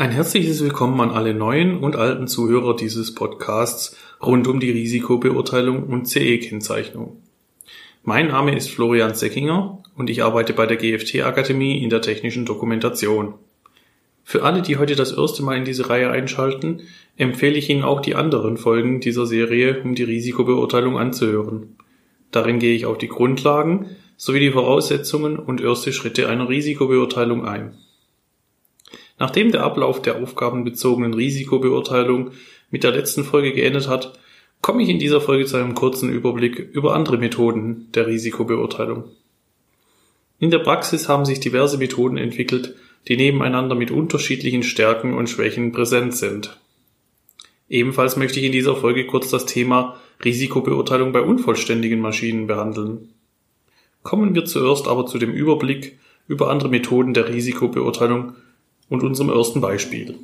Ein herzliches Willkommen an alle neuen und alten Zuhörer dieses Podcasts rund um die Risikobeurteilung und CE-Kennzeichnung. Mein Name ist Florian Seckinger und ich arbeite bei der GFT Akademie in der technischen Dokumentation. Für alle, die heute das erste Mal in diese Reihe einschalten, empfehle ich Ihnen auch die anderen Folgen dieser Serie, um die Risikobeurteilung anzuhören. Darin gehe ich auf die Grundlagen sowie die Voraussetzungen und erste Schritte einer Risikobeurteilung ein. Nachdem der Ablauf der aufgabenbezogenen Risikobeurteilung mit der letzten Folge geendet hat, komme ich in dieser Folge zu einem kurzen Überblick über andere Methoden der Risikobeurteilung. In der Praxis haben sich diverse Methoden entwickelt, die nebeneinander mit unterschiedlichen Stärken und Schwächen präsent sind. Ebenfalls möchte ich in dieser Folge kurz das Thema Risikobeurteilung bei unvollständigen Maschinen behandeln. Kommen wir zuerst aber zu dem Überblick über andere Methoden der Risikobeurteilung und unserem ersten Beispiel.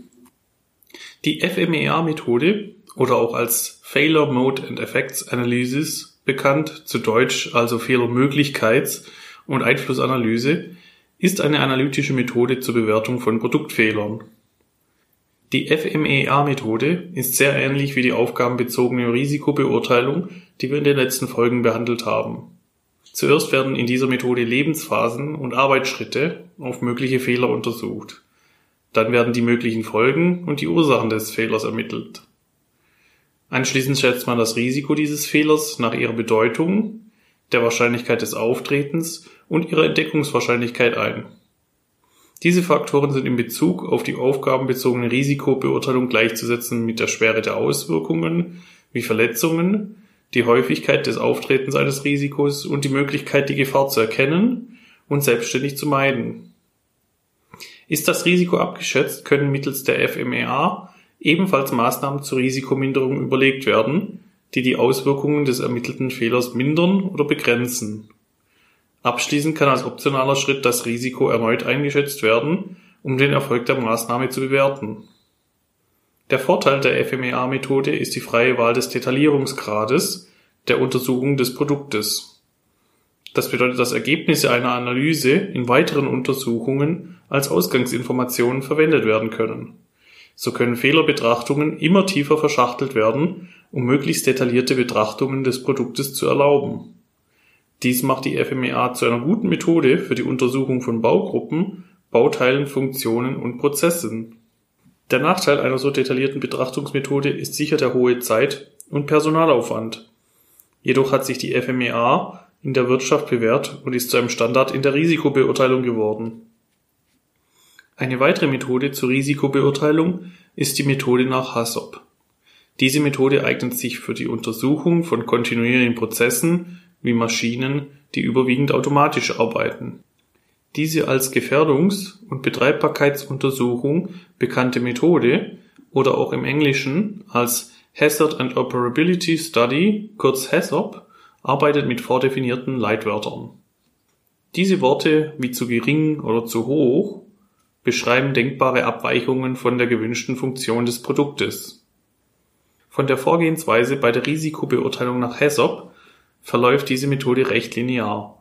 Die FMEA-Methode oder auch als Failure Mode and Effects Analysis bekannt, zu Deutsch also Fehlermöglichkeits- und Einflussanalyse, ist eine analytische Methode zur Bewertung von Produktfehlern. Die FMEA-Methode ist sehr ähnlich wie die aufgabenbezogene Risikobeurteilung, die wir in den letzten Folgen behandelt haben. Zuerst werden in dieser Methode Lebensphasen und Arbeitsschritte auf mögliche Fehler untersucht. Dann werden die möglichen Folgen und die Ursachen des Fehlers ermittelt. Anschließend schätzt man das Risiko dieses Fehlers nach ihrer Bedeutung, der Wahrscheinlichkeit des Auftretens und ihrer Entdeckungswahrscheinlichkeit ein. Diese Faktoren sind in Bezug auf die aufgabenbezogene Risikobeurteilung gleichzusetzen mit der Schwere der Auswirkungen wie Verletzungen, die Häufigkeit des Auftretens eines Risikos und die Möglichkeit, die Gefahr zu erkennen und selbstständig zu meiden. Ist das Risiko abgeschätzt, können mittels der FMEA ebenfalls Maßnahmen zur Risikominderung überlegt werden, die die Auswirkungen des ermittelten Fehlers mindern oder begrenzen. Abschließend kann als optionaler Schritt das Risiko erneut eingeschätzt werden, um den Erfolg der Maßnahme zu bewerten. Der Vorteil der FMEA-Methode ist die freie Wahl des Detaillierungsgrades der Untersuchung des Produktes. Das bedeutet, dass Ergebnisse einer Analyse in weiteren Untersuchungen als Ausgangsinformationen verwendet werden können. So können Fehlerbetrachtungen immer tiefer verschachtelt werden, um möglichst detaillierte Betrachtungen des Produktes zu erlauben. Dies macht die FMEA zu einer guten Methode für die Untersuchung von Baugruppen, Bauteilen, Funktionen und Prozessen. Der Nachteil einer so detaillierten Betrachtungsmethode ist sicher der hohe Zeit- und Personalaufwand. Jedoch hat sich die FMEA in der Wirtschaft bewährt und ist zu einem Standard in der Risikobeurteilung geworden. Eine weitere Methode zur Risikobeurteilung ist die Methode nach HASSOP. Diese Methode eignet sich für die Untersuchung von kontinuierlichen Prozessen wie Maschinen, die überwiegend automatisch arbeiten. Diese als Gefährdungs- und Betreibbarkeitsuntersuchung bekannte Methode oder auch im Englischen als Hazard and Operability Study, kurz HASSOP, arbeitet mit vordefinierten Leitwörtern. Diese Worte wie zu gering oder zu hoch beschreiben denkbare Abweichungen von der gewünschten Funktion des Produktes. Von der Vorgehensweise bei der Risikobeurteilung nach HACCP verläuft diese Methode recht linear.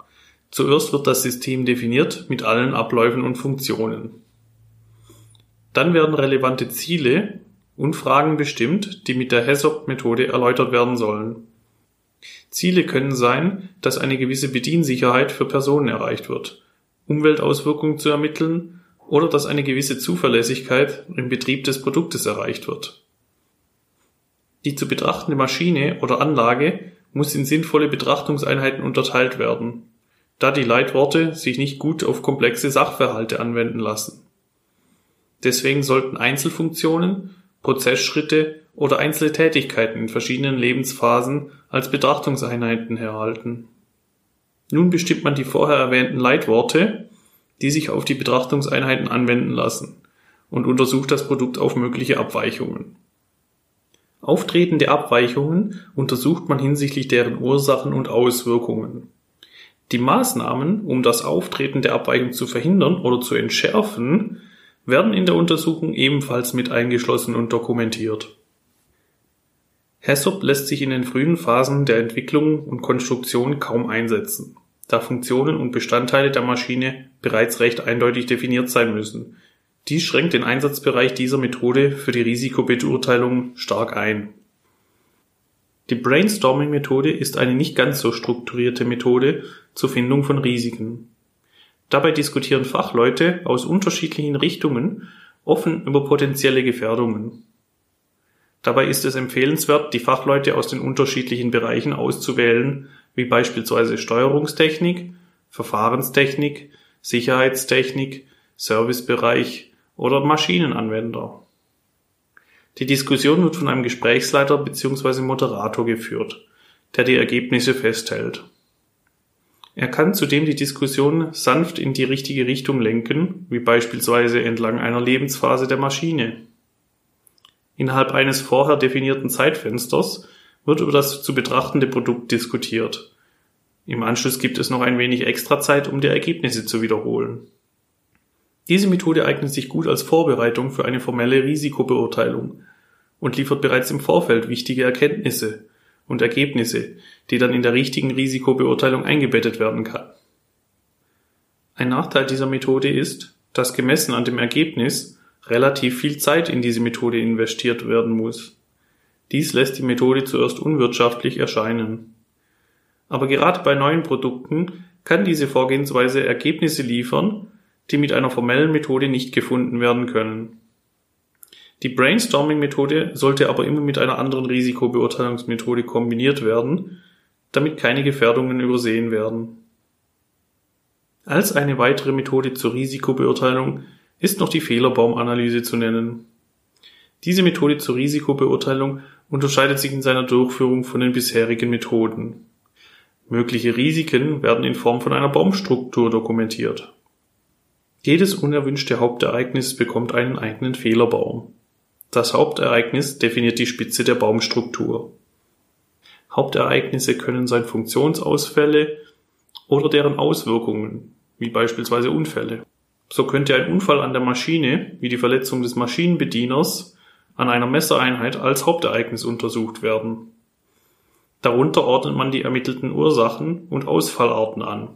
Zuerst wird das System definiert mit allen Abläufen und Funktionen. Dann werden relevante Ziele und Fragen bestimmt, die mit der HACCP-Methode erläutert werden sollen. Ziele können sein, dass eine gewisse Bediensicherheit für Personen erreicht wird, Umweltauswirkungen zu ermitteln oder dass eine gewisse Zuverlässigkeit im Betrieb des Produktes erreicht wird. Die zu betrachtende Maschine oder Anlage muss in sinnvolle Betrachtungseinheiten unterteilt werden, da die Leitworte sich nicht gut auf komplexe Sachverhalte anwenden lassen. Deswegen sollten Einzelfunktionen, Prozessschritte oder einzelne Tätigkeiten in verschiedenen Lebensphasen als Betrachtungseinheiten herhalten. Nun bestimmt man die vorher erwähnten Leitworte, die sich auf die Betrachtungseinheiten anwenden lassen, und untersucht das Produkt auf mögliche Abweichungen. Auftretende Abweichungen untersucht man hinsichtlich deren Ursachen und Auswirkungen. Die Maßnahmen, um das Auftreten der Abweichung zu verhindern oder zu entschärfen, werden in der Untersuchung ebenfalls mit eingeschlossen und dokumentiert. HACCP lässt sich in den frühen Phasen der Entwicklung und Konstruktion kaum einsetzen, da Funktionen und Bestandteile der Maschine bereits recht eindeutig definiert sein müssen, Dies schränkt den Einsatzbereich dieser Methode für die Risikobeurteilung stark ein. Die Brainstorming-Methode ist eine nicht ganz so strukturierte Methode zur Findung von Risiken. Dabei diskutieren Fachleute aus unterschiedlichen Richtungen offen über potenzielle Gefährdungen. Dabei ist es empfehlenswert, die Fachleute aus den unterschiedlichen Bereichen auszuwählen, wie beispielsweise Steuerungstechnik, Verfahrenstechnik, Sicherheitstechnik, Servicebereich oder Maschinenanwender. Die Diskussion wird von einem Gesprächsleiter bzw. Moderator geführt, der die Ergebnisse festhält. Er kann zudem die Diskussion sanft in die richtige Richtung lenken, wie beispielsweise entlang einer Lebensphase der Maschine. Innerhalb eines vorher definierten Zeitfensters wird über das zu betrachtende Produkt diskutiert. Im Anschluss gibt es noch ein wenig extra Zeit, um die Ergebnisse zu wiederholen. Diese Methode eignet sich gut als Vorbereitung für eine formelle Risikobeurteilung und liefert bereits im Vorfeld wichtige Erkenntnisse und Ergebnisse, die dann in der richtigen Risikobeurteilung eingebettet werden kann. Ein Nachteil dieser Methode ist, dass gemessen an dem Ergebnis relativ viel Zeit in diese Methode investiert werden muss. Dies lässt die Methode zuerst unwirtschaftlich erscheinen. Aber gerade bei neuen Produkten kann diese Vorgehensweise Ergebnisse liefern, die mit einer formellen Methode nicht gefunden werden können. Die Brainstorming-Methode sollte aber immer mit einer anderen Risikobeurteilungsmethode kombiniert werden, damit keine Gefährdungen übersehen werden. Als eine weitere Methode zur Risikobeurteilung ist noch die Fehlerbaumanalyse zu nennen. Diese Methode zur Risikobeurteilung unterscheidet sich in seiner Durchführung von den bisherigen Methoden. Mögliche Risiken werden in Form von einer Baumstruktur dokumentiert. Jedes unerwünschte Hauptereignis bekommt einen eigenen Fehlerbaum. Das Hauptereignis definiert die Spitze der Baumstruktur. Hauptereignisse können sein Funktionsausfälle oder deren Auswirkungen, wie beispielsweise Unfälle. So könnte ein Unfall an der Maschine, wie die Verletzung des Maschinenbedieners, an einer Messereinheit als Hauptereignis untersucht werden. Darunter ordnet man die ermittelten Ursachen und Ausfallarten an.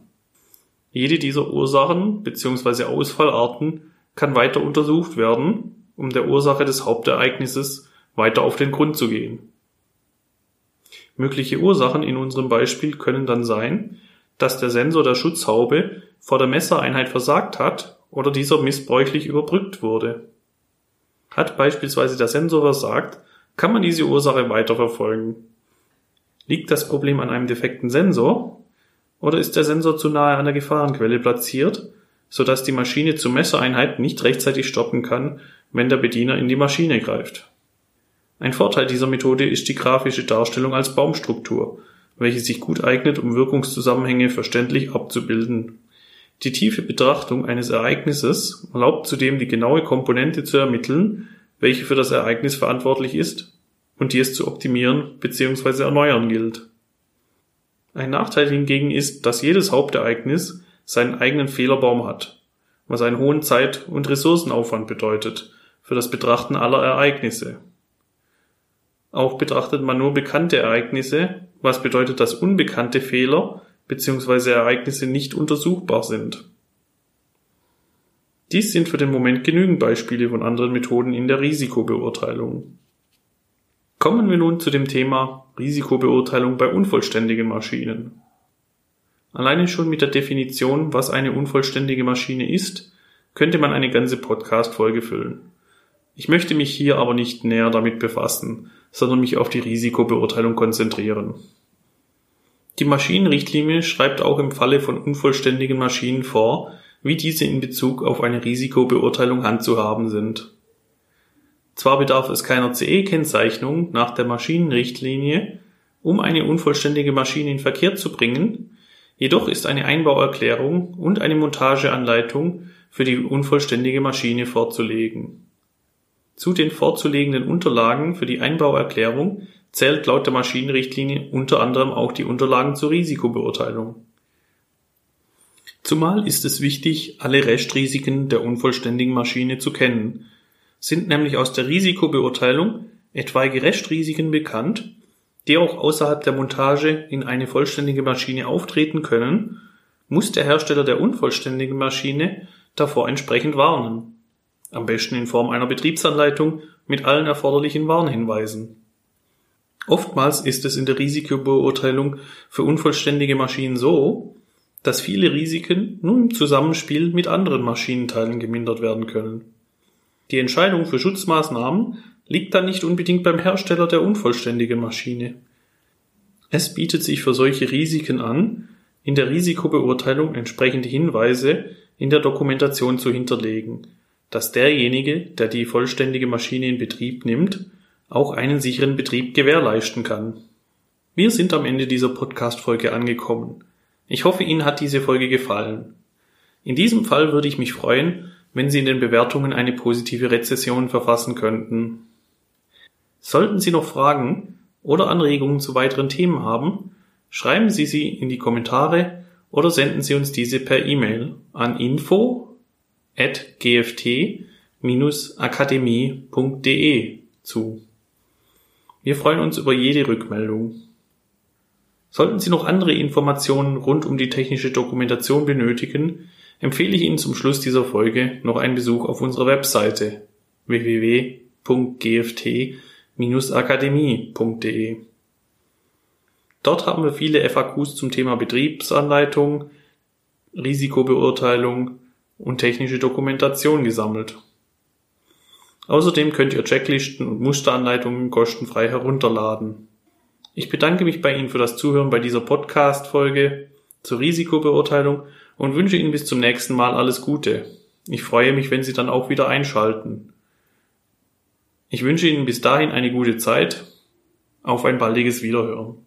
Jede dieser Ursachen bzw. Ausfallarten kann weiter untersucht werden, um der Ursache des Hauptereignisses weiter auf den Grund zu gehen. Mögliche Ursachen in unserem Beispiel können dann sein, dass der Sensor der Schutzhaube vor der Messereinheit versagt hat oder dieser missbräuchlich überbrückt wurde. Hat beispielsweise der Sensor versagt, kann man diese Ursache weiterverfolgen. Liegt das Problem an einem defekten Sensor oder ist der Sensor zu nahe an der Gefahrenquelle platziert, sodass die Maschine zur Messereinheit nicht rechtzeitig stoppen kann, wenn der Bediener in die Maschine greift? Ein Vorteil dieser Methode ist die grafische Darstellung als Baumstruktur, welche sich gut eignet, um Wirkungszusammenhänge verständlich abzubilden. Die tiefe Betrachtung eines Ereignisses erlaubt zudem die genaue Komponente zu ermitteln, welche für das Ereignis verantwortlich ist und die es zu optimieren bzw. erneuern gilt. Ein Nachteil hingegen ist, dass jedes Hauptereignis seinen eigenen Fehlerbaum hat, was einen hohen Zeit- und Ressourcenaufwand bedeutet für das Betrachten aller Ereignisse. Auch betrachtet man nur bekannte Ereignisse, was bedeutet, dass unbekannte Fehler bzw. Ereignisse nicht untersuchbar sind. Dies sind für den Moment genügend Beispiele von anderen Methoden in der Risikobeurteilung. Kommen wir nun zu dem Thema Risikobeurteilung bei unvollständigen Maschinen. Alleine schon mit der Definition, was eine unvollständige Maschine ist, könnte man eine ganze Podcast-Folge füllen. Ich möchte mich hier aber nicht näher damit befassen, sondern mich auf die Risikobeurteilung konzentrieren. Die Maschinenrichtlinie schreibt auch im Falle von unvollständigen Maschinen vor, wie diese in Bezug auf eine Risikobeurteilung handzuhaben sind. Zwar bedarf es keiner CE-Kennzeichnung nach der Maschinenrichtlinie, um eine unvollständige Maschine in Verkehr zu bringen, jedoch ist eine Einbauerklärung und eine Montageanleitung für die unvollständige Maschine vorzulegen. Zu den vorzulegenden Unterlagen für die Einbauerklärung zählt laut der Maschinenrichtlinie unter anderem auch die Unterlagen zur Risikobeurteilung. Zumal ist es wichtig, alle Restrisiken der unvollständigen Maschine zu kennen sind nämlich aus der Risikobeurteilung etwaige Restrisiken bekannt, die auch außerhalb der Montage in eine vollständige Maschine auftreten können, muss der Hersteller der unvollständigen Maschine davor entsprechend warnen. Am besten in Form einer Betriebsanleitung mit allen erforderlichen Warnhinweisen. Oftmals ist es in der Risikobeurteilung für unvollständige Maschinen so, dass viele Risiken nun im Zusammenspiel mit anderen Maschinenteilen gemindert werden können. Die Entscheidung für Schutzmaßnahmen liegt dann nicht unbedingt beim Hersteller der unvollständigen Maschine. Es bietet sich für solche Risiken an, in der Risikobeurteilung entsprechende Hinweise in der Dokumentation zu hinterlegen, dass derjenige, der die vollständige Maschine in Betrieb nimmt, auch einen sicheren Betrieb gewährleisten kann. Wir sind am Ende dieser Podcast-Folge angekommen. Ich hoffe, Ihnen hat diese Folge gefallen. In diesem Fall würde ich mich freuen, wenn Sie in den Bewertungen eine positive Rezession verfassen könnten. Sollten Sie noch Fragen oder Anregungen zu weiteren Themen haben, schreiben Sie sie in die Kommentare oder senden Sie uns diese per E-Mail an info at gft-akademie.de zu. Wir freuen uns über jede Rückmeldung. Sollten Sie noch andere Informationen rund um die technische Dokumentation benötigen, empfehle ich Ihnen zum Schluss dieser Folge noch einen Besuch auf unserer Webseite www.gft-akademie.de. Dort haben wir viele FAQs zum Thema Betriebsanleitung, Risikobeurteilung und technische Dokumentation gesammelt. Außerdem könnt ihr Checklisten und Musteranleitungen kostenfrei herunterladen. Ich bedanke mich bei Ihnen für das Zuhören bei dieser Podcast-Folge zur Risikobeurteilung und wünsche Ihnen bis zum nächsten Mal alles Gute. Ich freue mich, wenn Sie dann auch wieder einschalten. Ich wünsche Ihnen bis dahin eine gute Zeit. Auf ein baldiges Wiederhören.